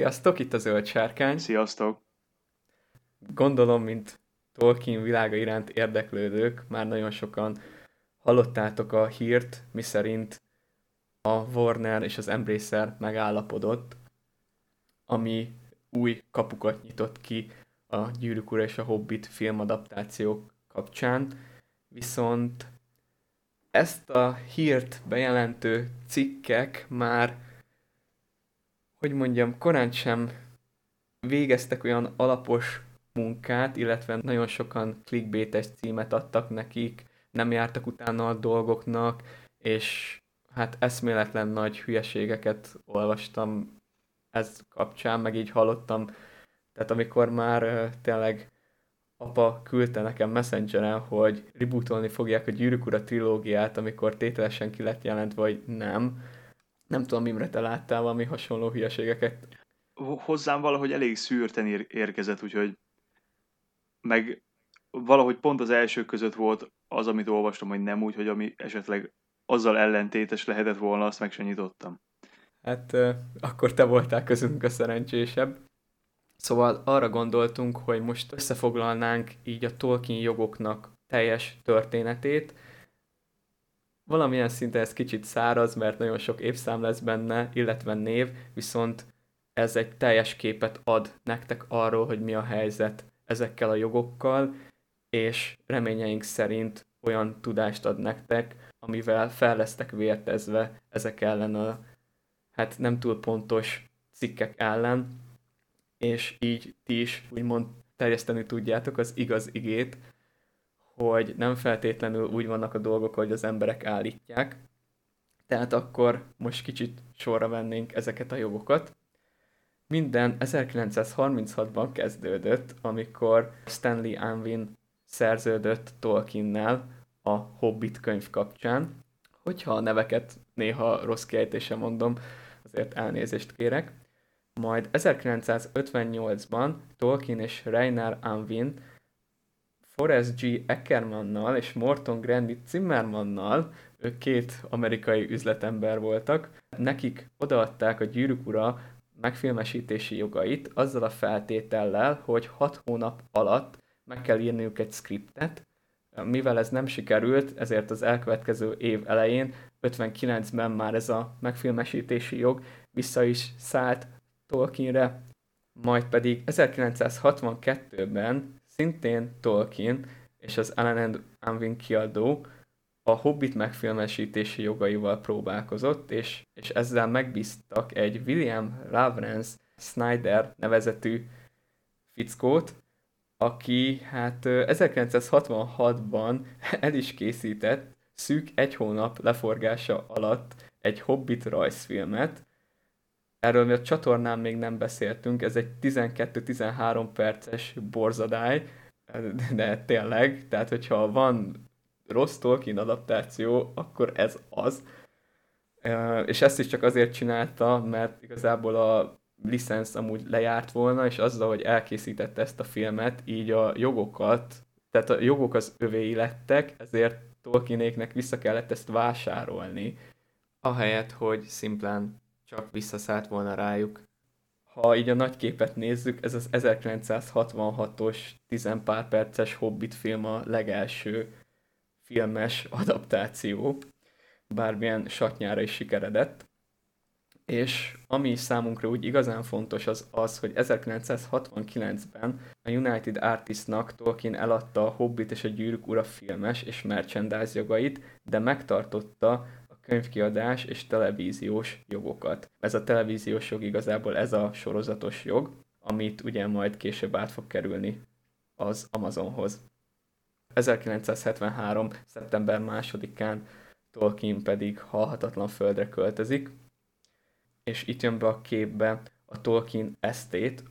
Sziasztok, itt a Zöld Sárkány. Sziasztok! Gondolom, mint Tolkien világa iránt érdeklődők, már nagyon sokan hallottátok a hírt, miszerint a Warner és az Embracer megállapodott, ami új kapukat nyitott ki a Gyűrűk Ura és a Hobbit filmadaptációk kapcsán, viszont ezt a hírt bejelentő cikkek már, hogy mondjam, korán sem végeztek olyan alapos munkát, illetve nagyon sokan clickbaites címet adtak nekik, nem jártak utána a dolgoknak, és hát eszméletlen nagy hülyeségeket olvastam ez kapcsán, meg így hallottam. Tehát amikor már tényleg apa küldte nekem messengeren, hogy rebootolni fogják a Gyűrűk Ura trilógiát, amikor tételesen ki lett jelentve, vagy nem. Nem tudom, Imre, te láttál valami hasonló hülyeségeket? Hozzám valahogy elég szűrten ér- érkezett, úgyhogy meg valahogy pont az első között volt az, amit olvastam, hogy nem úgy, hogy ami esetleg azzal ellentétes lehetett volna, azt meg sem nyitottam. Hát akkor te voltál közünk a szerencsésebb. Szóval arra gondoltunk, hogy most összefoglalnánk így a Tolkien jogoknak teljes történetét. Valamilyen szinten ez kicsit száraz, mert nagyon sok évszám lesz benne, illetve név, viszont ez egy teljes képet ad nektek arról, hogy mi a helyzet ezekkel a jogokkal, és reményeink szerint olyan tudást ad nektek, amivel fel lesztek vértezve ezek ellen a hát nem túl pontos cikkek ellen, és így ti is úgymond terjeszteni tudjátok az igaz igét, hogy nem feltétlenül úgy vannak a dolgok, hogy az emberek állítják. Tehát akkor most kicsit sorra vennénk ezeket a jogokat. Minden 1936-ban kezdődött, amikor Stanley Unwin szerződött Tolkiennel a Hobbit könyv kapcsán. Hogyha a neveket néha rossz kiejtése mondom, azért elnézést kérek. Majd 1958-ban Tolkien és Reiner Unwin Forrest G. Eckermannal és Morton Grandy Zimmermannal, ők két amerikai üzletember voltak, nekik odaadták a gyűrűk ura megfilmesítési jogait azzal a feltétellel, hogy hat hónap alatt meg kell írniuk egy skriptet, mivel ez nem sikerült, ezért az elkövetkező év elején, 59-ben már ez a megfilmesítési jog vissza is szállt Tolkienre, majd pedig 1962-ben szintén Tolkien és az Alan Unwin kiadó a Hobbit megfilmesítési jogaival próbálkozott, és, és ezzel megbíztak egy William Lawrence Snyder nevezetű fickót, aki hát 1966-ban el is készített szűk egy hónap leforgása alatt egy Hobbit rajzfilmet. Erről mi a csatornán még nem beszéltünk, ez egy 12-13 perces borzadály, de tényleg, tehát hogyha van rossz Tolkien adaptáció, akkor ez az. És ezt is csak azért csinálta, mert igazából a licensz amúgy lejárt volna, és azzal, hogy elkészítette ezt a filmet, így a jogokat, tehát a jogok az övéi lettek, ezért Tolkienéknek vissza kellett ezt vásárolni, ahelyett, hogy szimplán csak visszaszállt volna rájuk. Ha így a nagy képet nézzük, ez az 1966-os 10 pár perces Hobbit film a legelső filmes adaptáció, bármilyen satnyára is sikeredett. És ami számunkra úgy igazán fontos az az, hogy 1969-ben a United Artists-nak Tolkien eladta a Hobbit és a Gyűrűk Ura filmes és merchandise jogait, de megtartotta könyvkiadás és televíziós jogokat. Ez a televíziós jog igazából ez a sorozatos jog, amit ugye majd később át fog kerülni az Amazonhoz. 1973. szeptember 2-án Tolkien pedig halhatatlan földre költözik, és itt jön be a képbe a Tolkien esztét.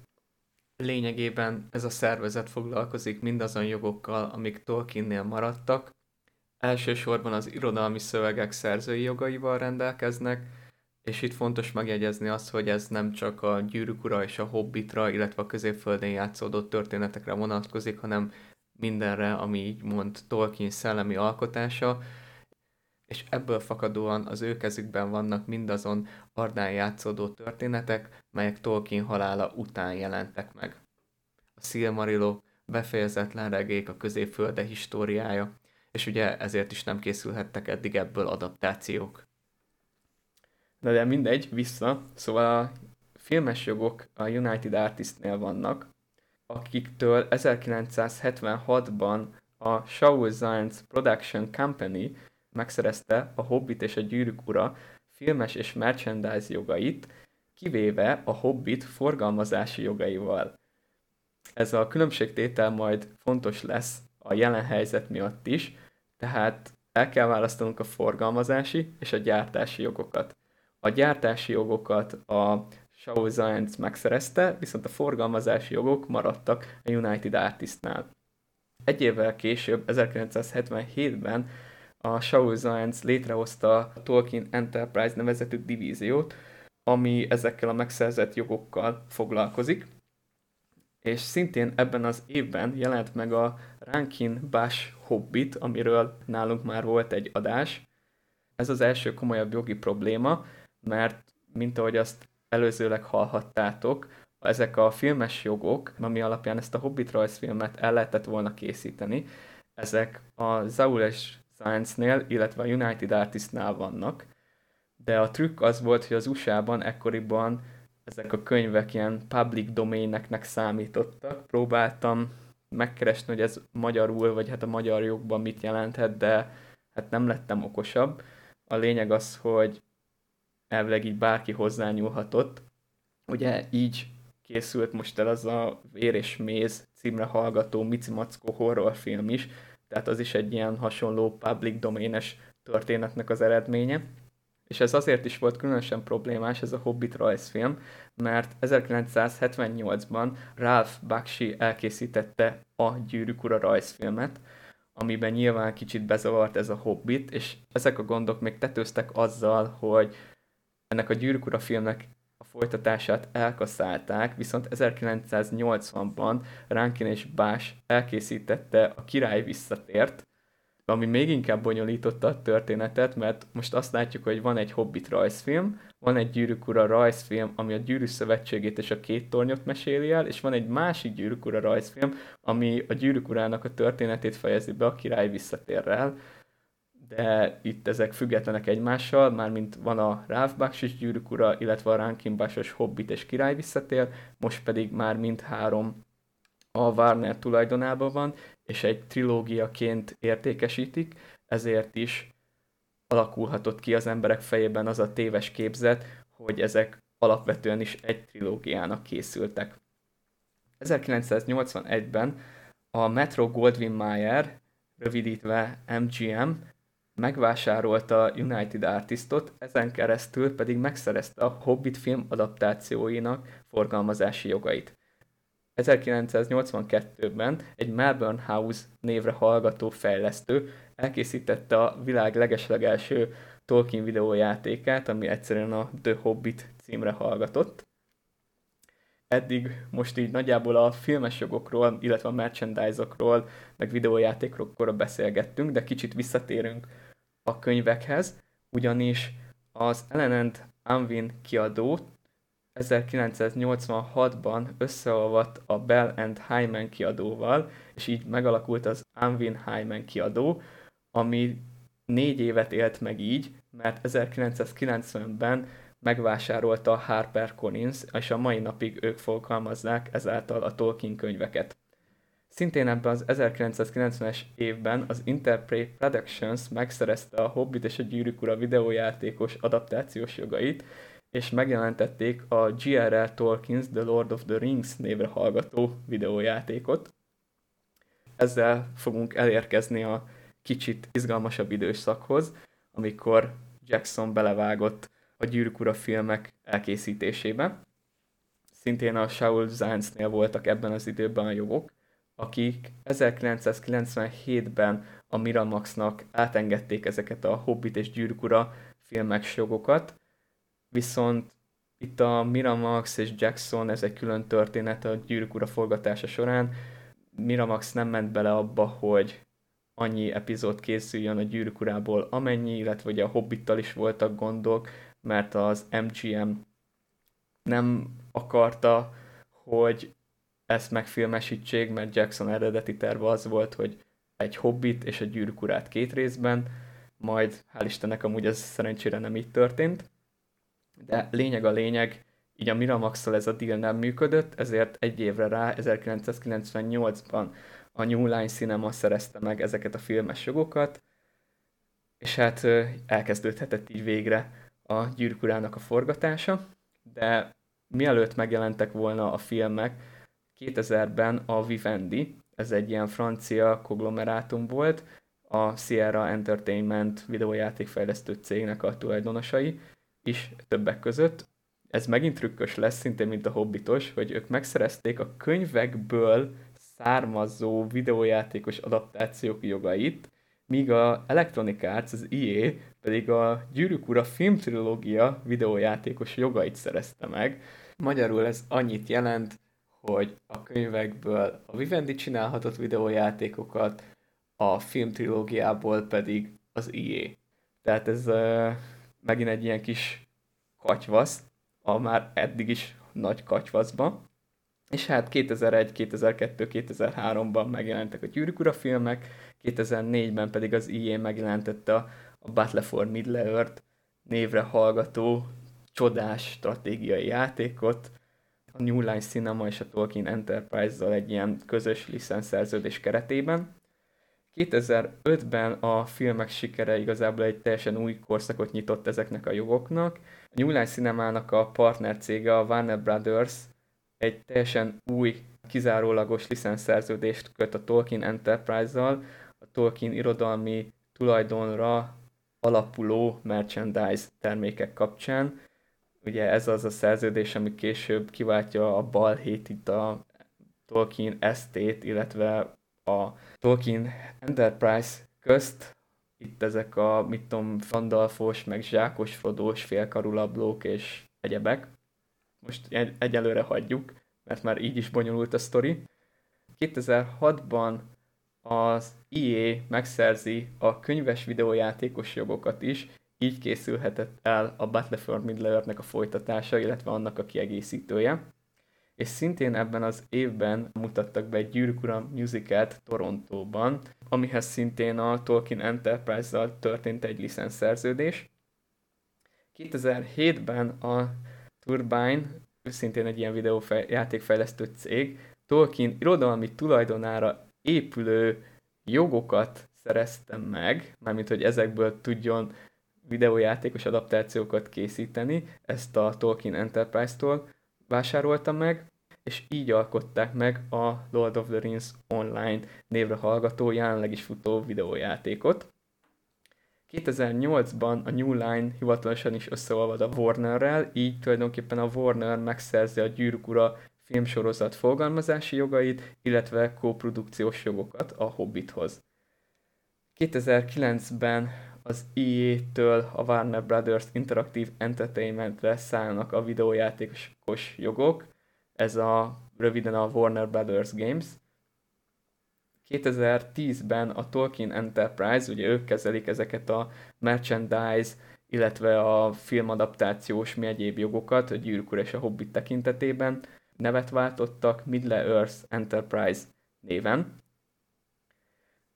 Lényegében ez a szervezet foglalkozik mindazon jogokkal, amik Tolkiennél maradtak. Elsősorban az irodalmi szövegek szerzői jogaival rendelkeznek, és itt fontos megjegyezni azt, hogy ez nem csak a Gyűrűk Ura és a Hobbitra, illetve a középföldén játszódott történetekre vonatkozik, hanem mindenre, ami így mond Tolkien szellemi alkotása, és ebből fakadóan az ő kezükben vannak mindazon Ardán játszódó történetek, melyek Tolkien halála után jelentek meg. A Silmarillo befejezetlen regék a középfölde históriája, és ugye ezért is nem készülhettek eddig ebből adaptációk. De, de mindegy, vissza. Szóval a filmes jogok a United Artistnél vannak, akiktől 1976-ban a Shaw Science Production Company megszerezte a Hobbit és a Gyűrűk Ura filmes és merchandise jogait, kivéve a Hobbit forgalmazási jogaival. Ez a különbségtétel majd fontos lesz a jelen helyzet miatt is, tehát el kell választanunk a forgalmazási és a gyártási jogokat. A gyártási jogokat a Shaw Science megszerezte, viszont a forgalmazási jogok maradtak a United Artistnál. Egy évvel később, 1977-ben a Shaw Science létrehozta a Tolkien Enterprise nevezetű divíziót, ami ezekkel a megszerzett jogokkal foglalkozik, és szintén ebben az évben jelent meg a Rankin Bash Hobbit, amiről nálunk már volt egy adás. Ez az első komolyabb jogi probléma, mert mint ahogy azt előzőleg hallhattátok, ezek a filmes jogok, ami alapján ezt a Hobbit rajzfilmet el lehetett volna készíteni, ezek a Zaules Science-nél, illetve a United Artist-nál vannak, de a trükk az volt, hogy az USA-ban ekkoriban ezek a könyvek ilyen public domaineknek számítottak. Próbáltam megkeresni, hogy ez magyarul, vagy hát a magyar jogban mit jelenthet, de hát nem lettem okosabb. A lényeg az, hogy elvileg így bárki hozzányúlhatott. Ugye így készült most el az a Vér és Méz címre hallgató Mici Mackó horrorfilm is, tehát az is egy ilyen hasonló public domaines történetnek az eredménye. És ez azért is volt különösen problémás, ez a Hobbit rajzfilm, mert 1978-ban Ralph Bakshi elkészítette a Gyűrűk Ura rajzfilmet, amiben nyilván kicsit bezavart ez a Hobbit, és ezek a gondok még tetőztek azzal, hogy ennek a Gyűrűk Ura filmnek a folytatását elkaszálták, viszont 1980-ban Rankin és Bás elkészítette a Király visszatért, ami még inkább bonyolította a történetet, mert most azt látjuk, hogy van egy Hobbit rajzfilm, van egy Gyűrűk Ura rajzfilm, ami a Gyűrű Szövetségét és a két tornyot meséli el, és van egy másik Gyűrűk Ura rajzfilm, ami a Gyűrűk Urának a történetét fejezi be a király visszatérrel, de itt ezek függetlenek egymással, mármint van a Ralph Baksis Gyűrűk Ura, illetve a Rankin Hobbit és király visszatér, most pedig már mindhárom a Warner tulajdonában van, és egy trilógiaként értékesítik, ezért is alakulhatott ki az emberek fejében az a téves képzet, hogy ezek alapvetően is egy trilógiának készültek. 1981-ben a Metro Goldwyn Mayer, rövidítve MGM, megvásárolta United Artistot, ezen keresztül pedig megszerezte a Hobbit film adaptációinak forgalmazási jogait. 1982-ben egy Melbourne House névre hallgató fejlesztő elkészítette a világ legeslegelső Tolkien videójátékát, ami egyszerűen a The Hobbit címre hallgatott. Eddig most így nagyjából a filmes jogokról, illetve a merchandise-okról, meg videójátékokról beszélgettünk, de kicsit visszatérünk a könyvekhez, ugyanis az Ellen and Unwin kiadó 1986-ban összeolvadt a Bell and Hyman kiadóval, és így megalakult az Unwin Hyman kiadó, ami négy évet élt meg így, mert 1990-ben megvásárolta a HarperCollins, és a mai napig ők fogalmazzák ezáltal a Tolkien könyveket. Szintén ebben az 1990-es évben az Interplay Productions megszerezte a Hobbit és a Gyűrűk Ura videójátékos adaptációs jogait, és megjelentették a G.R.R. Tolkien's The Lord of the Rings névre hallgató videójátékot. Ezzel fogunk elérkezni a kicsit izgalmasabb időszakhoz, amikor Jackson belevágott a Gyűrűk Ura filmek elkészítésébe. Szintén a Shaul Zancnél voltak ebben az időben a jogok, akik 1997-ben a Miramaxnak átengedték ezeket a Hobbit és Gyűrűk Ura filmek jogokat, viszont itt a Miramax és Jackson, ez egy külön történet a Gyűrűk Ura forgatása során. Miramax nem ment bele abba, hogy annyi epizód készüljön a gyűrűk urából amennyi, illetve ugye a Hobbittal is voltak gondok, mert az MGM nem akarta, hogy ezt megfilmesítsék, mert Jackson eredeti terve az volt, hogy egy Hobbit és egy gyűrűk urát két részben, majd hál' Istennek amúgy ez szerencsére nem így történt. De lényeg a lényeg, így a miramax ez a deal nem működött, ezért egy évre rá, 1998-ban a New Line Cinema szerezte meg ezeket a filmes jogokat, és hát elkezdődhetett így végre a gyűrűk a forgatása, de mielőtt megjelentek volna a filmek, 2000-ben a Vivendi, ez egy ilyen francia konglomerátum volt, a Sierra Entertainment videójátékfejlesztő cégnek a tulajdonosai is többek között. Ez megint trükkös lesz, szintén mint a Hobbitos, hogy ők megszerezték a könyvekből származó videójátékos adaptációk jogait, míg a Electronic Arts, az EA pedig a Gyűrűk Ura filmtrilógia videójátékos jogait szerezte meg. Magyarul ez annyit jelent, hogy a könyvekből a Vivendi csinálhatott videójátékokat, a filmtrilógiából pedig az IE. Tehát ez megint egy ilyen kis katyvasz, a már eddig is nagy katyvaszba. És hát 2001, 2002, 2003-ban megjelentek a Gyűrűk Ura filmek, 2004-ben pedig az IE megjelentette a, a Battle for Middle-earth névre hallgató csodás stratégiai játékot, a New Line Cinema és a Tolkien Enterprise-zal egy ilyen közös licenszerződés keretében. 2005-ben a filmek sikere igazából egy teljesen új korszakot nyitott ezeknek a jogoknak. A New Line Cinema-nak a partner cége a Warner Brothers egy teljesen új, kizárólagos licenszerződést köt a Tolkien Enterprise-zal, a Tolkien irodalmi tulajdonra alapuló merchandise termékek kapcsán. Ugye ez az a szerződés, ami később kiváltja a balhét itt a Tolkien estét, illetve a Tolkien Enterprise közt, itt ezek a, mit tudom, Fandalfos, meg Zsákos Frodós, félkarulablók és egyebek. Most egy, egyelőre hagyjuk, mert már így is bonyolult a sztori. 2006-ban az EA megszerzi a könyves videójátékos jogokat is, így készülhetett el a Battle for Middle-earth-nek a folytatása, illetve annak a kiegészítője és szintén ebben az évben mutattak be egy Gyűrűk Ura musicalt Torontóban, amihez szintén a Tolkien Enterprise-zal történt egy licenszerződés. 2007-ben a Turbine, szintén egy ilyen videójátékfejlesztő cég, Tolkien irodalmi tulajdonára épülő jogokat szerezte meg, mármint hogy ezekből tudjon videójátékos adaptációkat készíteni, ezt a Tolkien Enterprise-tól, vásárolta meg, és így alkották meg a Lord of the Rings Online névre hallgató, jelenleg is futó videójátékot. 2008-ban a New Line hivatalosan is összeolvad a Warnerrel, így tulajdonképpen a Warner megszerzi a Gyűrűk Ura filmsorozat forgalmazási jogait, illetve koprodukciós jogokat a Hobbithoz. 2009-ben az EA-től a Warner Brothers Interactive Entertainmentre szállnak a videójátékos jogok, ez a röviden a Warner Brothers Games. 2010-ben a Tolkien Enterprise, ugye ők kezelik ezeket a merchandise, illetve a filmadaptációs mi egyéb jogokat, a Gyűrűk és a Hobbit tekintetében, nevet váltottak Middle-earth Enterprise néven.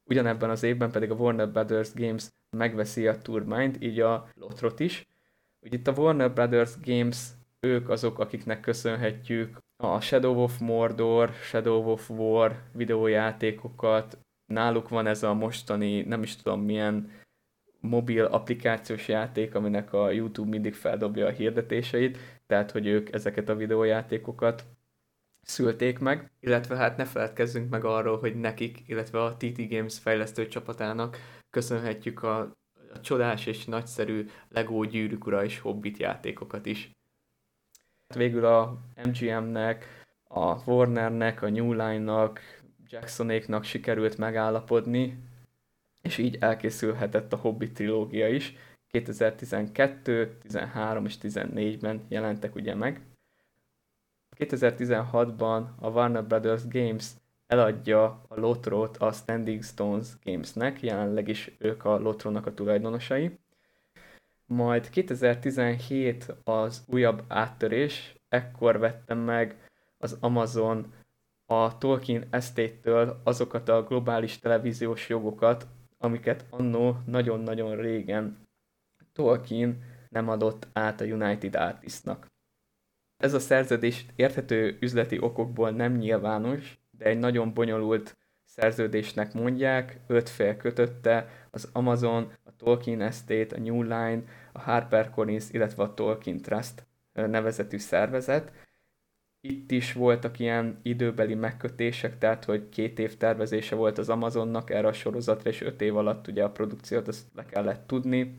Ugyanebben az évben pedig a Warner Brothers Games megveszi a Turbine-t, így a Lotrot is. Ugye itt a Warner Brothers Games, ők azok, akiknek köszönhetjük a Shadow of Mordor, Shadow of War videójátékokat, náluk van ez a mostani, nem is tudom milyen mobil applikációs játék, aminek a YouTube mindig feldobja a hirdetéseit, tehát hogy ők ezeket a videójátékokat szülték meg, illetve hát ne feledkezzünk meg arról, hogy nekik, illetve a TT Games fejlesztő csapatának köszönhetjük a, a csodás és nagyszerű Lego gyűrűk ura és Hobbit játékokat is. Végül a MGM-nek, a Warnernek, a New Line-nak, Jacksonéknak sikerült megállapodni, és így elkészülhetett a Hobbit trilógia is. 2012, 13 és 14-ben jelentek ugye meg. 2016-ban a Warner Brothers Games eladja a Lotrót a Standing Stones Gamesnek, jelenleg is ők a Lotrónak a tulajdonosai. Majd 2017 az újabb áttörés, ekkor vettem meg az Amazon a Tolkien Estate-től azokat a globális televíziós jogokat, amiket annó nagyon-nagyon régen Tolkien nem adott át a United Artists-nak. Ez a szerződés érthető üzleti okokból nem nyilvános, de egy nagyon bonyolult szerződésnek mondják, öt fél kötötte, az Amazon, a Tolkien Estate, a New Line, a HarperCollins, illetve a Tolkien Trust nevezetű szervezet. Itt is voltak ilyen időbeli megkötések, tehát hogy két év tervezése volt az Amazonnak erre a sorozatra, és öt év alatt ugye a produkciót azt le kellett tudni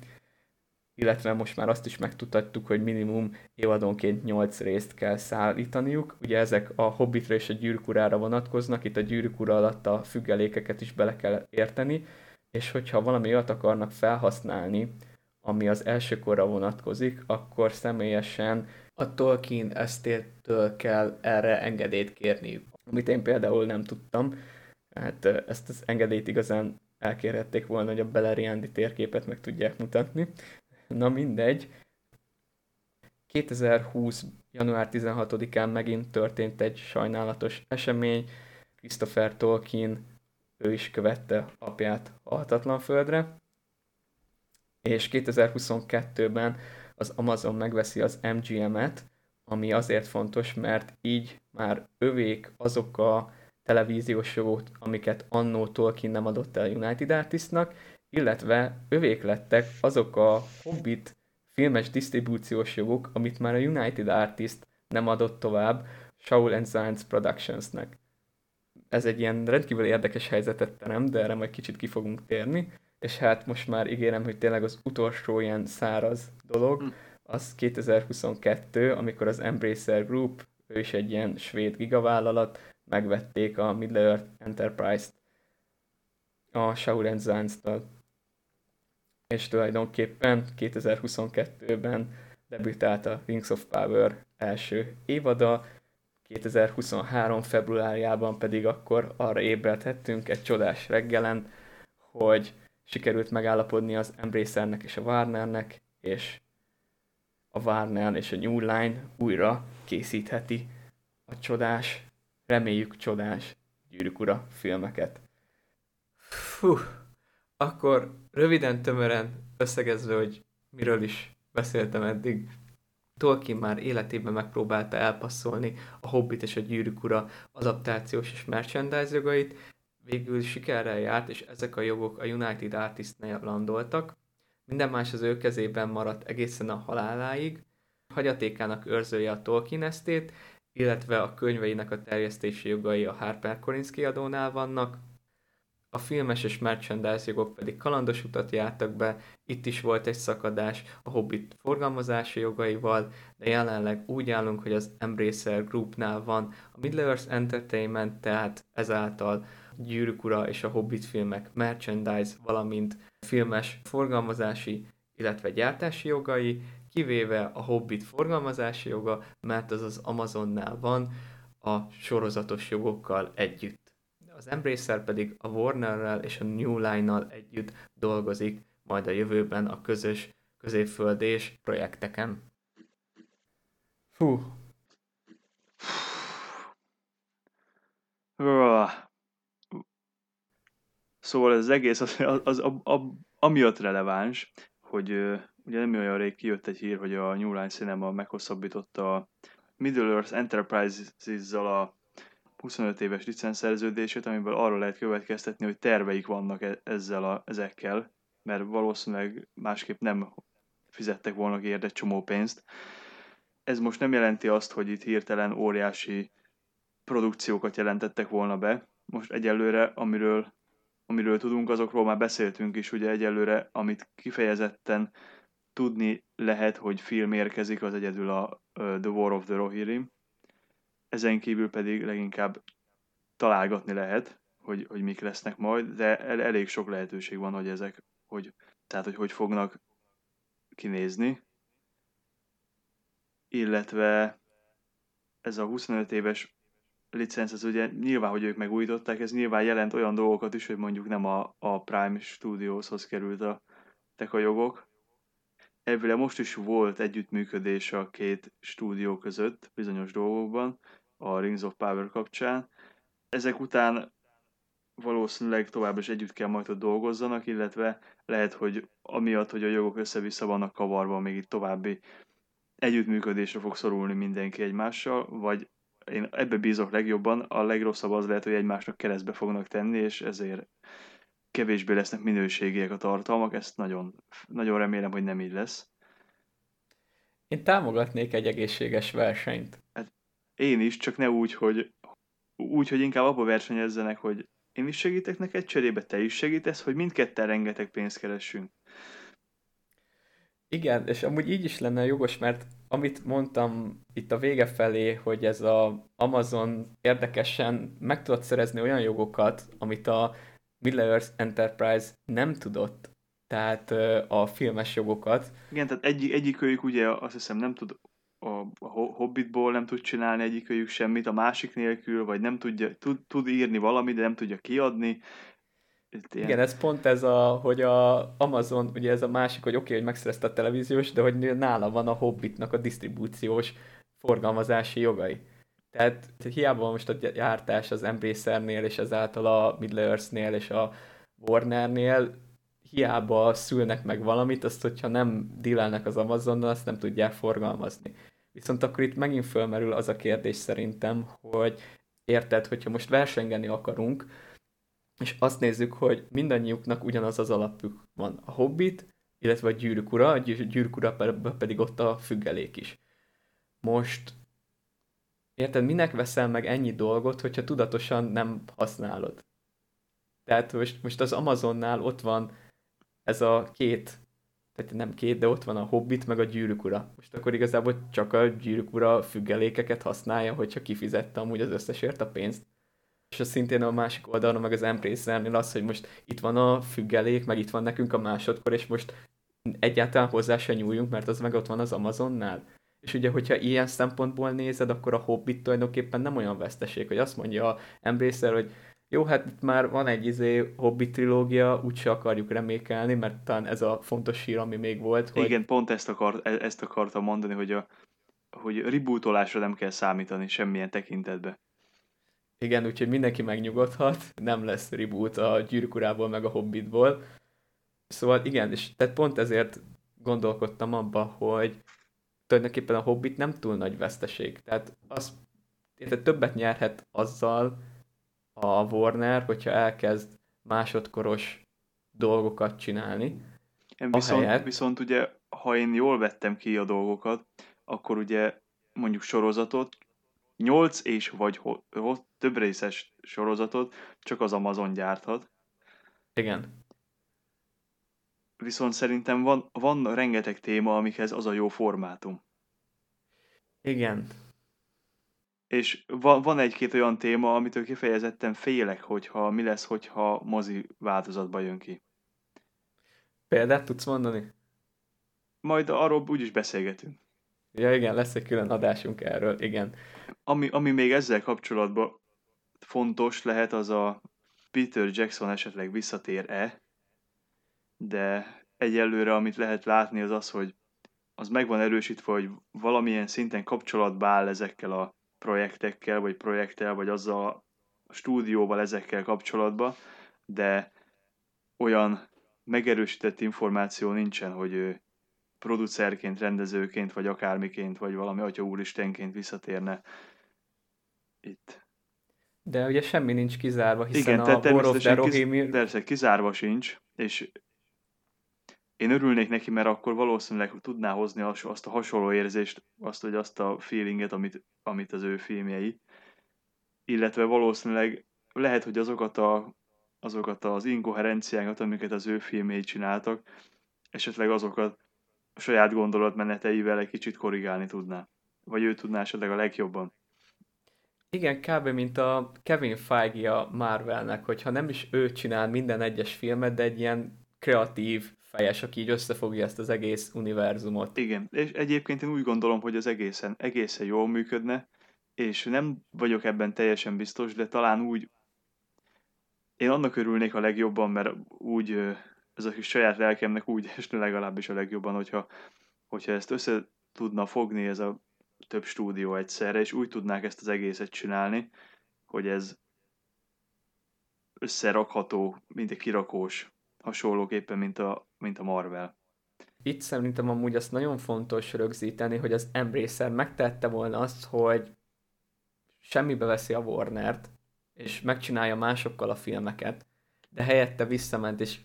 illetve most már azt is megtudhattuk, hogy minimum évadonként 8 részt kell szállítaniuk. Ugye ezek a Hobbitra és a Gyűrűk urára vonatkoznak, itt a Gyűrűk ura alatt a függelékeket is bele kell érteni, és hogyha valami olyat akarnak felhasználni, ami az első korra vonatkozik, akkor személyesen a Tolkien esztétől kell erre engedélyt kérni, amit én például nem tudtam. Hát ezt az engedélyt igazán elkérhették volna, hogy a Beleriandi térképet meg tudják mutatni, Na mindegy. 2020. január 16-án megint történt egy sajnálatos esemény. Christopher Tolkien, ő is követte apját a hatatlan földre. És 2022-ben az Amazon megveszi az MGM-et, ami azért fontos, mert így már övék azok a televíziós jogok, amiket annó Tolkien nem adott el United Artistnak, illetve övék lettek azok a Hobbit filmes disztribúciós jogok, amit már a United Artist nem adott tovább Shaul and Science Productionsnek. Ez egy ilyen rendkívül érdekes helyzetet terem, de erre majd kicsit ki fogunk térni, és hát most már ígérem, hogy tényleg az utolsó ilyen száraz dolog, hm. az 2022, amikor az Embracer Group, ő is egy ilyen svéd gigavállalat, megvették a Middle-earth Enterprise-t a Shaul Zance-től és tulajdonképpen 2022-ben debütált a Rings of Power első évada, 2023. februárjában pedig akkor arra ébredhettünk egy csodás reggelen, hogy sikerült megállapodni az Embracernek és a Warnernek, és a Warner és a New Line újra készítheti a csodás, reméljük csodás Gyűrűk Ura filmeket. Fú, akkor röviden, tömören összegezve, hogy miről is beszéltem eddig, Tolkien már életében megpróbálta elpasszolni a Hobbit és a Gyűrűk Ura adaptációs és merchandise jogait, végül sikerrel járt, és ezek a jogok a United Artists-nél landoltak. Minden más az ő kezében maradt egészen a haláláig. Hagyatékának őrzője a Tolkien esztét, illetve a könyveinek a terjesztési jogai a HarperCollins kiadónál vannak, a filmes és merchandise jogok pedig kalandos utat jártak be, itt is volt egy szakadás a Hobbit forgalmazási jogaival, de jelenleg úgy állunk, hogy az Embracer Groupnál van a Middle-earth Entertainment, tehát ezáltal Gyűrűk Ura és a Hobbit filmek merchandise, valamint filmes forgalmazási, illetve gyártási jogai, kivéve a Hobbit forgalmazási joga, mert az az Amazonnál van a sorozatos jogokkal együtt az Embracer pedig a Warnerrel és a New Line-nal együtt dolgozik majd a jövőben a közös középföldés projekteken. Fú. Szóval ez az egész az, az, az, az, az amiatt releváns, hogy ugye nem olyan rég kijött egy hír, hogy a New Line Cinema meghosszabbította a Middle-earth Enterprises-zal a 25 éves licenszerződését, amiből arról lehet következtetni, hogy terveik vannak e- ezzel a, ezekkel, mert valószínűleg másképp nem fizettek volna érde csomó pénzt. Ez most nem jelenti azt, hogy itt hirtelen óriási produkciókat jelentettek volna be. Most egyelőre, amiről, amiről tudunk, azokról már beszéltünk is, ugye egyelőre, amit kifejezetten tudni lehet, hogy film érkezik, az egyedül a The War of the Rohirrim, ezen kívül pedig leginkább találgatni lehet, hogy, hogy mik lesznek majd, de el, elég sok lehetőség van, hogy ezek, hogy, tehát hogy hogy fognak kinézni. Illetve ez a 25 éves licenc, az ugye nyilván, hogy ők megújították, ez nyilván jelent olyan dolgokat is, hogy mondjuk nem a, a Prime Studioshoz került a a jogok. Elvileg most is volt együttműködés a két stúdió között bizonyos dolgokban, a Rings of Power kapcsán. Ezek után valószínűleg tovább is együtt kell majd, hogy dolgozzanak, illetve lehet, hogy amiatt, hogy a jogok össze-vissza vannak kavarva, még itt további együttműködésre fog szorulni mindenki egymással, vagy én ebbe bízok legjobban, a legrosszabb az lehet, hogy egymásnak keresztbe fognak tenni, és ezért kevésbé lesznek minőségiek a tartalmak, ezt nagyon, nagyon remélem, hogy nem így lesz. Én támogatnék egy egészséges versenyt. Én is, csak ne úgy, hogy úgy, hogy inkább abba versenyezzenek, hogy én is segítek neked, cserébe te is segítesz, hogy mindketten rengeteg pénzt keressünk. Igen, és amúgy így is lenne jogos, mert amit mondtam itt a vége felé, hogy ez a Amazon érdekesen meg tudott szerezni olyan jogokat, amit a Middle Earth Enterprise nem tudott, tehát a filmes jogokat. Igen, tehát egyik, egyikőjük ugye azt hiszem nem tud a, a Hobbitból nem tud csinálni egyikőjük semmit, a másik nélkül, vagy nem tudja, tud, tud írni valamit, de nem tudja kiadni, ilyen... Igen, ez pont ez a, hogy a Amazon, ugye ez a másik, hogy oké, okay, hogy megszerezte a televíziós, de hogy nála van a Hobbitnak a disztribúciós forgalmazási jogai. Tehát hiába most a gyártás az Embracernél, és ezáltal a Middle Earth-nél, és a Warnernél, hiába szülnek meg valamit, azt, hogyha nem dílelnek az Amazonnal, azt nem tudják forgalmazni. Viszont akkor itt megint fölmerül az a kérdés szerintem, hogy érted, hogyha most versengeni akarunk, és azt nézzük, hogy mindannyiuknak ugyanaz az alapjuk van. A Hobbit, illetve a Gyűrűk a Gyűrűk pedig ott a függelék is. Most érted, minek veszel meg ennyi dolgot, hogyha tudatosan nem használod? Tehát most, most az Amazonnál ott van ez a két, tehát nem két, de ott van a Hobbit meg a Gyűrűk ura. Most akkor igazából csak a Gyűrűk ura függelékeket használja, hogyha kifizette amúgy az összesért a pénzt és az szintén a másik oldalon, meg az Embracer-nél az, hogy most itt van a függelék, meg itt van nekünk a másodkor, és most egyáltalán hozzá se nyúljunk, mert az meg ott van az Amazonnál. És ugye, hogyha ilyen szempontból nézed, akkor a Hobbit tulajdonképpen nem olyan veszteség, hogy azt mondja a Embracer, hogy jó, hát itt már van egy izé Hobbit trilógia, úgyse akarjuk remékelni, mert talán ez a fontos hír, ami még volt. Hogy... Igen, pont ezt, akart, e- ezt akartam mondani, hogy, a, hogy rebootolásra nem kell számítani semmilyen tekintetbe. Igen, úgyhogy mindenki megnyugodhat, nem lesz reboot a gyűrűkurából meg a Hobbitból. Szóval igen, és tehát pont ezért gondolkodtam abba, hogy tulajdonképpen a Hobbit nem túl nagy veszteség. Tehát az, tehát többet nyerhet azzal a Warner, hogyha elkezd másodkoros dolgokat csinálni. Viszont, viszont ugye, ha én jól vettem ki a dolgokat, akkor ugye mondjuk sorozatot 8 és vagy ho, ho, több részes sorozatot csak az Amazon gyárthat. Igen. Viszont szerintem van, van rengeteg téma, amikhez az a jó formátum. Igen. És van, van egy-két olyan téma, amitől kifejezetten félek, hogyha mi lesz, hogyha mozi változatba jön ki. Példát tudsz mondani? Majd arról úgyis beszélgetünk. Ja igen, lesz egy külön adásunk erről, igen. Ami, ami még ezzel kapcsolatban fontos lehet, az a Peter Jackson esetleg visszatér-e, de egyelőre amit lehet látni az az, hogy az meg van erősítve, hogy valamilyen szinten kapcsolatba áll ezekkel a projektekkel, vagy projekttel, vagy azzal a stúdióval ezekkel kapcsolatba, de olyan megerősített információ nincsen, hogy ő producerként, rendezőként, vagy akármiként, vagy valami atya úristenként visszatérne itt. De ugye semmi nincs kizárva, hiszen Igen, a War of the Rohirrim... Persze, kizárva sincs, és én örülnék neki, mert akkor valószínűleg tudná hozni azt a hasonló érzést, azt, hogy azt a feelinget, amit, amit az ő filmjei, illetve valószínűleg lehet, hogy azokat, a, azokat az inkoherenciákat, amiket az ő filmjei csináltak, esetleg azokat a saját gondolatmeneteivel egy kicsit korrigálni tudná. Vagy ő tudná esetleg a legjobban. Igen, kb. mint a Kevin Feige a Marvelnek, hogyha nem is ő csinál minden egyes filmet, de egy ilyen kreatív fejes, aki így összefogja ezt az egész univerzumot. Igen, és egyébként én úgy gondolom, hogy az egészen, egészen jól működne, és nem vagyok ebben teljesen biztos, de talán úgy, én annak örülnék a legjobban, mert úgy, ez a kis saját lelkemnek úgy esne legalábbis a legjobban, hogyha, hogyha ezt össze tudna fogni ez a több stúdió egyszerre, és úgy tudnák ezt az egészet csinálni, hogy ez összerakható, mint egy kirakós, hasonlóképpen, mint a, mint a Marvel. Itt szerintem amúgy azt nagyon fontos rögzíteni, hogy az Embracer megtette volna azt, hogy semmibe veszi a Warnert, és megcsinálja másokkal a filmeket, de helyette visszament, és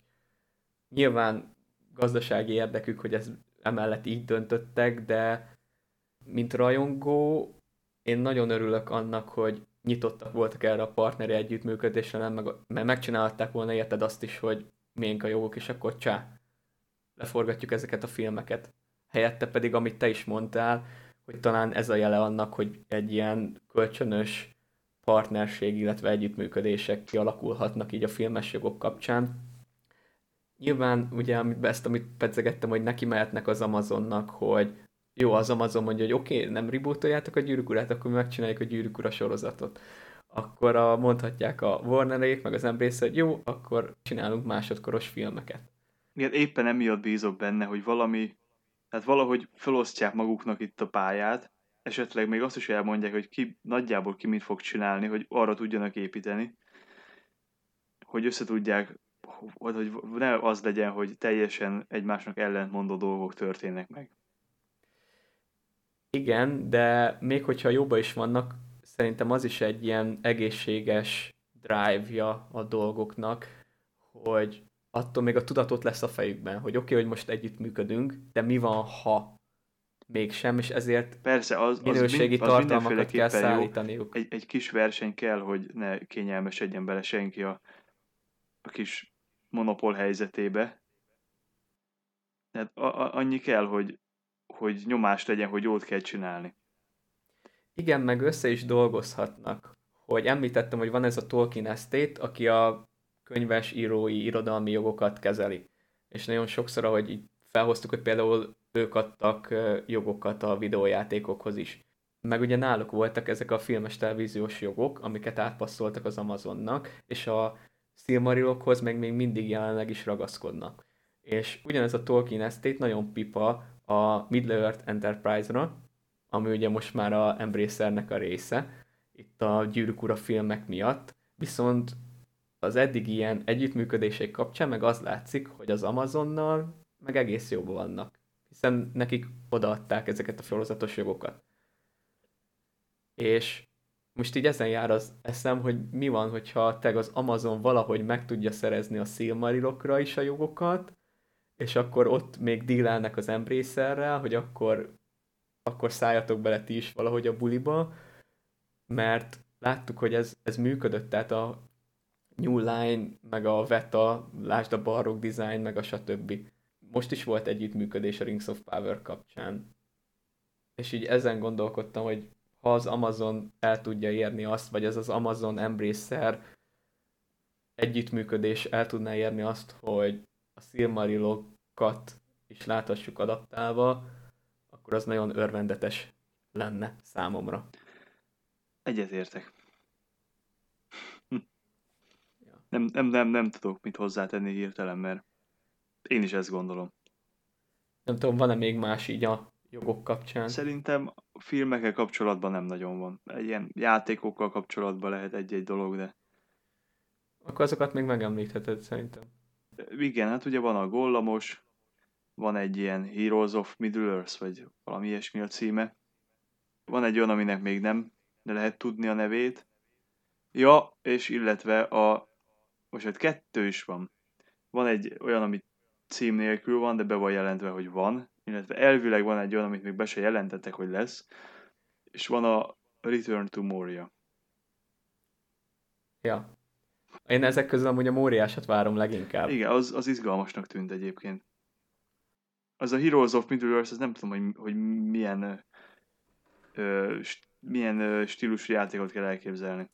nyilván gazdasági érdekük, hogy ez emellett így döntöttek, de mint rajongó, én nagyon örülök annak, hogy nyitottak voltak erre a partneri együttműködésre, nem, meg, mert megcsinálták volna érted azt is, hogy miénk a jogok, és akkor csá, leforgatjuk ezeket a filmeket. Helyette pedig, amit te is mondtál, hogy talán ez a jele annak, hogy egy ilyen kölcsönös partnerség, illetve együttműködések kialakulhatnak így a filmes jogok kapcsán. Nyilván ugye ezt, amit pedzegettem, hogy neki mehetnek az Amazonnak, hogy jó, az Amazon mondja, hogy oké, okay, nem rebootoljátok a gyűrűk urát, akkor megcsináljuk a gyűrűk sorozatot. Akkor a, mondhatják a Warnerék, meg az Embrace, hogy jó, akkor csinálunk másodkoros filmeket. Igen, éppen emiatt bízok benne, hogy valami, tehát valahogy felosztják maguknak itt a pályát, esetleg még azt is elmondják, hogy ki, nagyjából ki mit fog csinálni, hogy arra tudjanak építeni, hogy össze tudják, hogy ne az legyen, hogy teljesen egymásnak ellentmondó dolgok történnek meg. Igen, de még hogyha jobban is vannak, szerintem az is egy ilyen egészséges drive-ja a dolgoknak, hogy attól még a tudatot lesz a fejükben, hogy oké, okay, hogy most együtt működünk, de mi van, ha mégsem, és ezért Persze, az, minőségi az, az tartalmakat kell szállítaniuk. Egy, egy kis verseny kell, hogy ne kényelmesedjen bele senki a, a kis monopól helyzetébe. Tehát a, a, annyi kell, hogy, hogy nyomást legyen, hogy jót kell csinálni. Igen, meg össze is dolgozhatnak. Hogy említettem, hogy van ez a Tolkien Estate, aki a könyves írói irodalmi jogokat kezeli. És nagyon sokszor, ahogy így felhoztuk, hogy például ők adtak jogokat a videójátékokhoz is. Meg ugye náluk voltak ezek a filmes televíziós jogok, amiket átpasszoltak az Amazonnak, és a Silmarilokhoz meg még mindig jelenleg is ragaszkodnak. És ugyanez a Tolkien Estate nagyon pipa a Middle-earth Enterprise-ra, ami ugye most már a Embracernek a része, itt a Gyűrűk Ura filmek miatt, viszont az eddig ilyen együttműködések kapcsán meg az látszik, hogy az Amazonnal meg egész jóban vannak, hiszen nekik odaadták ezeket a sorozatos jogokat. És most így ezen jár az eszem, hogy mi van, hogyha teg az Amazon valahogy meg tudja szerezni a Silmarilokra is a jogokat, és akkor ott még dílelnek az Embracerrel, hogy akkor, akkor szálljatok bele ti is valahogy a buliba, mert láttuk, hogy ez, ez működött, tehát a New Line, meg a Veta, lásd a Barrock Design, meg a stb. Most is volt együttműködés a Rings of Power kapcsán. És így ezen gondolkodtam, hogy ha az Amazon el tudja érni azt, vagy ez az Amazon Embracer együttműködés el tudná érni azt, hogy a Silmarilokat is láthassuk adaptálva, akkor az nagyon örvendetes lenne számomra. Egyetértek. ja. nem, nem, nem, nem tudok mit hozzátenni hirtelen, mert én is ezt gondolom. Nem tudom, van-e még más így a jogok kapcsán? Szerintem filmekkel kapcsolatban nem nagyon van. Egy ilyen játékokkal kapcsolatban lehet egy-egy dolog, de... Akkor azokat még megemlítheted szerintem. Igen, hát ugye van a Gollamos, van egy ilyen Heroes of Middle-earth, vagy valami ilyesmi a címe. Van egy olyan, aminek még nem de lehet tudni a nevét. Ja, és illetve a... Most egy kettő is van. Van egy olyan, amit cím nélkül van, de be van jelentve, hogy van. Illetve elvileg van egy olyan, amit még be se jelentettek, hogy lesz. És van a Return to Moria. Ja. Én ezek közül amúgy a Móriásat várom leginkább. Igen, az, az izgalmasnak tűnt egyébként. Az a Heroes of Middle-earth, az nem tudom, hogy, hogy milyen ö, milyen ö, stílusú játékot kell elképzelni.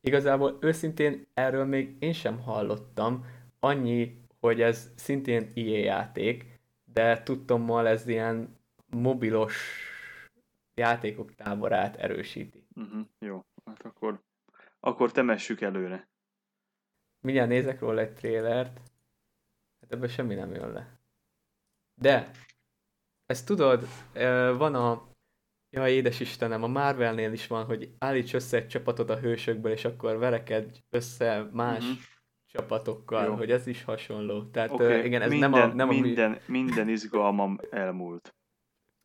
Igazából őszintén erről még én sem hallottam. Annyi, hogy ez szintén IE játék, de tudtommal ez ilyen mobilos játékok táborát erősíti. Uh-huh, jó, hát akkor, akkor temessük előre. Mindjárt nézek róla egy trélert, hát ebből semmi nem jön le. De, ezt tudod, van a, ja édes Istenem, a Marvelnél is van, hogy állíts össze egy csapatot a hősökből, és akkor verekedj össze más uh-huh. csapatokkal, Jó. hogy ez is hasonló. Tehát okay. igen, ez minden, nem a... Nem minden, a... minden izgalmam elmúlt.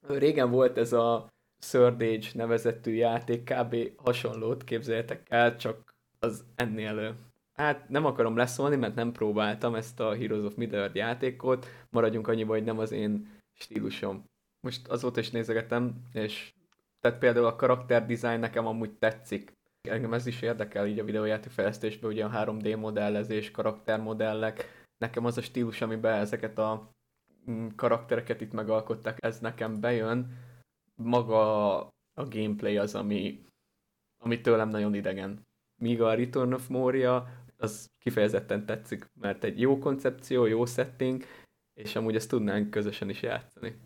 Régen volt ez a Third Age nevezetű játék, kb. hasonlót képzeljetek el, csak az ennél hát nem akarom leszólni, mert nem próbáltam ezt a Heroes of Middle-earth játékot, maradjunk annyiba, hogy nem az én stílusom. Most azóta is nézegetem, és tehát például a karakter design nekem amúgy tetszik. Engem ez is érdekel így a videójáték fejlesztésben, ugye a 3D modellezés, karaktermodellek. Nekem az a stílus, amiben ezeket a mm, karaktereket itt megalkották, ez nekem bejön. Maga a gameplay az, ami, ami tőlem nagyon idegen. Míg a Return of Moria az kifejezetten tetszik, mert egy jó koncepció, jó setting, és amúgy ezt tudnánk közösen is játszani.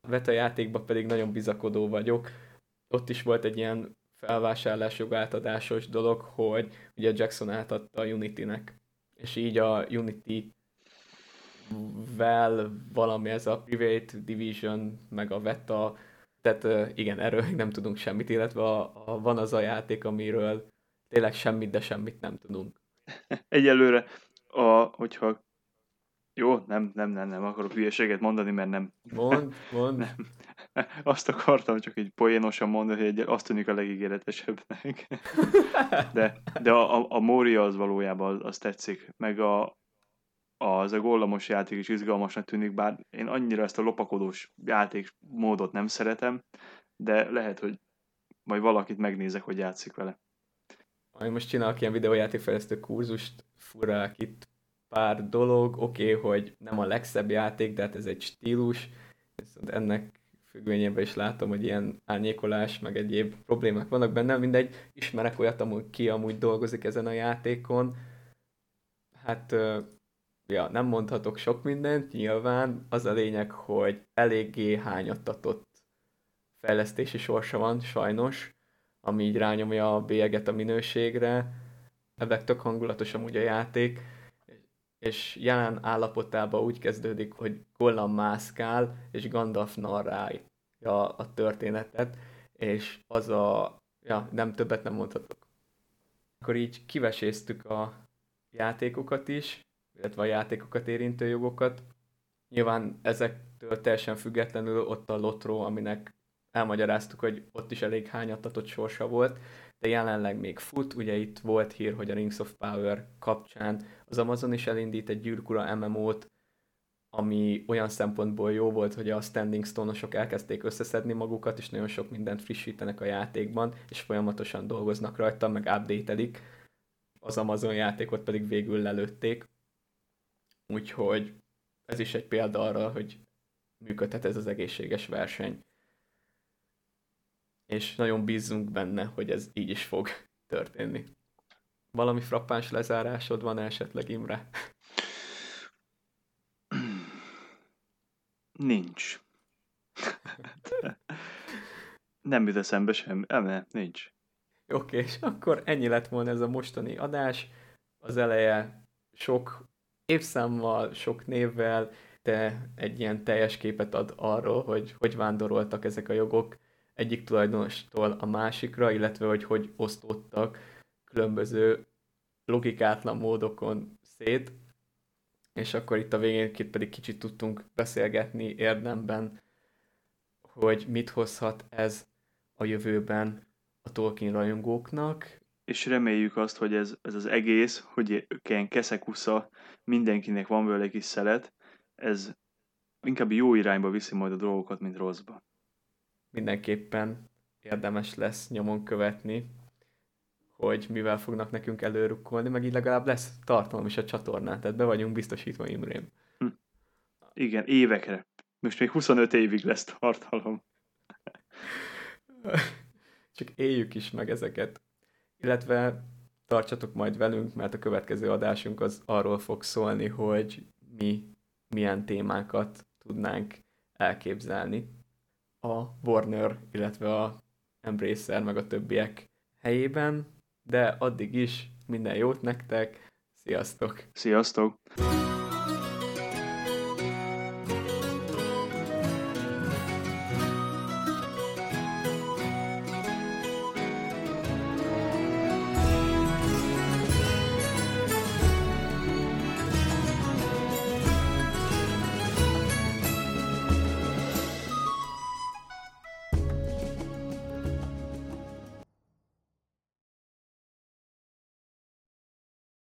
A Veta játékban pedig nagyon bizakodó vagyok. Ott is volt egy ilyen felvásárlás jogátadásos dolog, hogy ugye Jackson átadta a Unity-nek, és így a Unity vel valami ez a Private Division, meg a Veta, tehát igen, erről nem tudunk semmit, illetve a, a, van az a játék, amiről tényleg semmit, de semmit nem tudunk. Egyelőre, a, hogyha jó, nem, nem, nem, nem akarok hülyeséget mondani, mert nem. Mond, mond. Nem. Azt akartam csak egy poénosan mondani, hogy azt tűnik a legígéretesebbnek. De, de a, a, a Mória az valójában az, az tetszik, meg a, az a gollamos játék is izgalmasnak tűnik, bár én annyira ezt a lopakodós játék módot nem szeretem, de lehet, hogy majd valakit megnézek, hogy játszik vele. Én most csinálok ilyen videójátékfejlesztő kurzust, furrák itt pár dolog, oké, okay, hogy nem a legszebb játék, de hát ez egy stílus, viszont ennek függvényében is látom, hogy ilyen árnyékolás, meg egyéb problémák vannak benne, mindegy, ismerek olyat, amúgy ki amúgy dolgozik ezen a játékon, hát ja, nem mondhatok sok mindent, nyilván. Az a lényeg, hogy eléggé hányattatott fejlesztési sorsa van, sajnos, ami így rányomja a bélyeget a minőségre, ebben tök hangulatos amúgy a játék, és jelen állapotában úgy kezdődik, hogy Gollum mászkál, és Gandalf narrálja a történetet, és az a... Ja, nem többet nem mondhatok. Akkor így kiveséztük a játékokat is, illetve a játékokat érintő jogokat. Nyilván ezektől teljesen függetlenül ott a Lotro, aminek elmagyaráztuk, hogy ott is elég hányattatott sorsa volt, de jelenleg még fut, ugye itt volt hír, hogy a Rings of Power kapcsán az Amazon is elindít egy gyűrkura MMO-t, ami olyan szempontból jó volt, hogy a Standing Stone-osok elkezdték összeszedni magukat, és nagyon sok mindent frissítenek a játékban, és folyamatosan dolgoznak rajta, meg update Az Amazon játékot pedig végül lelőtték. Úgyhogy ez is egy példa arra, hogy működhet ez az egészséges verseny és nagyon bízunk benne, hogy ez így is fog történni. Valami frappáns lezárásod van esetleg, Imre? Nincs. Nem jut eszembe sem. Nem, nincs. Oké, és akkor ennyi lett volna ez a mostani adás. Az eleje sok évszámmal, sok névvel, de egy ilyen teljes képet ad arról, hogy hogy vándoroltak ezek a jogok egyik tulajdonostól a másikra, illetve hogy hogy osztottak különböző logikátlan módokon szét, és akkor itt a végén itt pedig kicsit tudtunk beszélgetni érdemben, hogy mit hozhat ez a jövőben a Tolkien rajongóknak. És reméljük azt, hogy ez, ez az egész, hogy ilyen keszekusza, mindenkinek van egy kis szelet, ez inkább jó irányba viszi majd a dolgokat, mint rosszba mindenképpen érdemes lesz nyomon követni, hogy mivel fognak nekünk előrukkolni, meg így legalább lesz tartalom is a csatornán, tehát be vagyunk biztosítva Imrém. Hm. Igen, évekre. Most még 25 évig lesz tartalom. Csak éljük is meg ezeket. Illetve tartsatok majd velünk, mert a következő adásunk az arról fog szólni, hogy mi milyen témákat tudnánk elképzelni a Warner, illetve a Embracer, meg a többiek helyében, de addig is minden jót nektek, sziasztok! Sziasztok!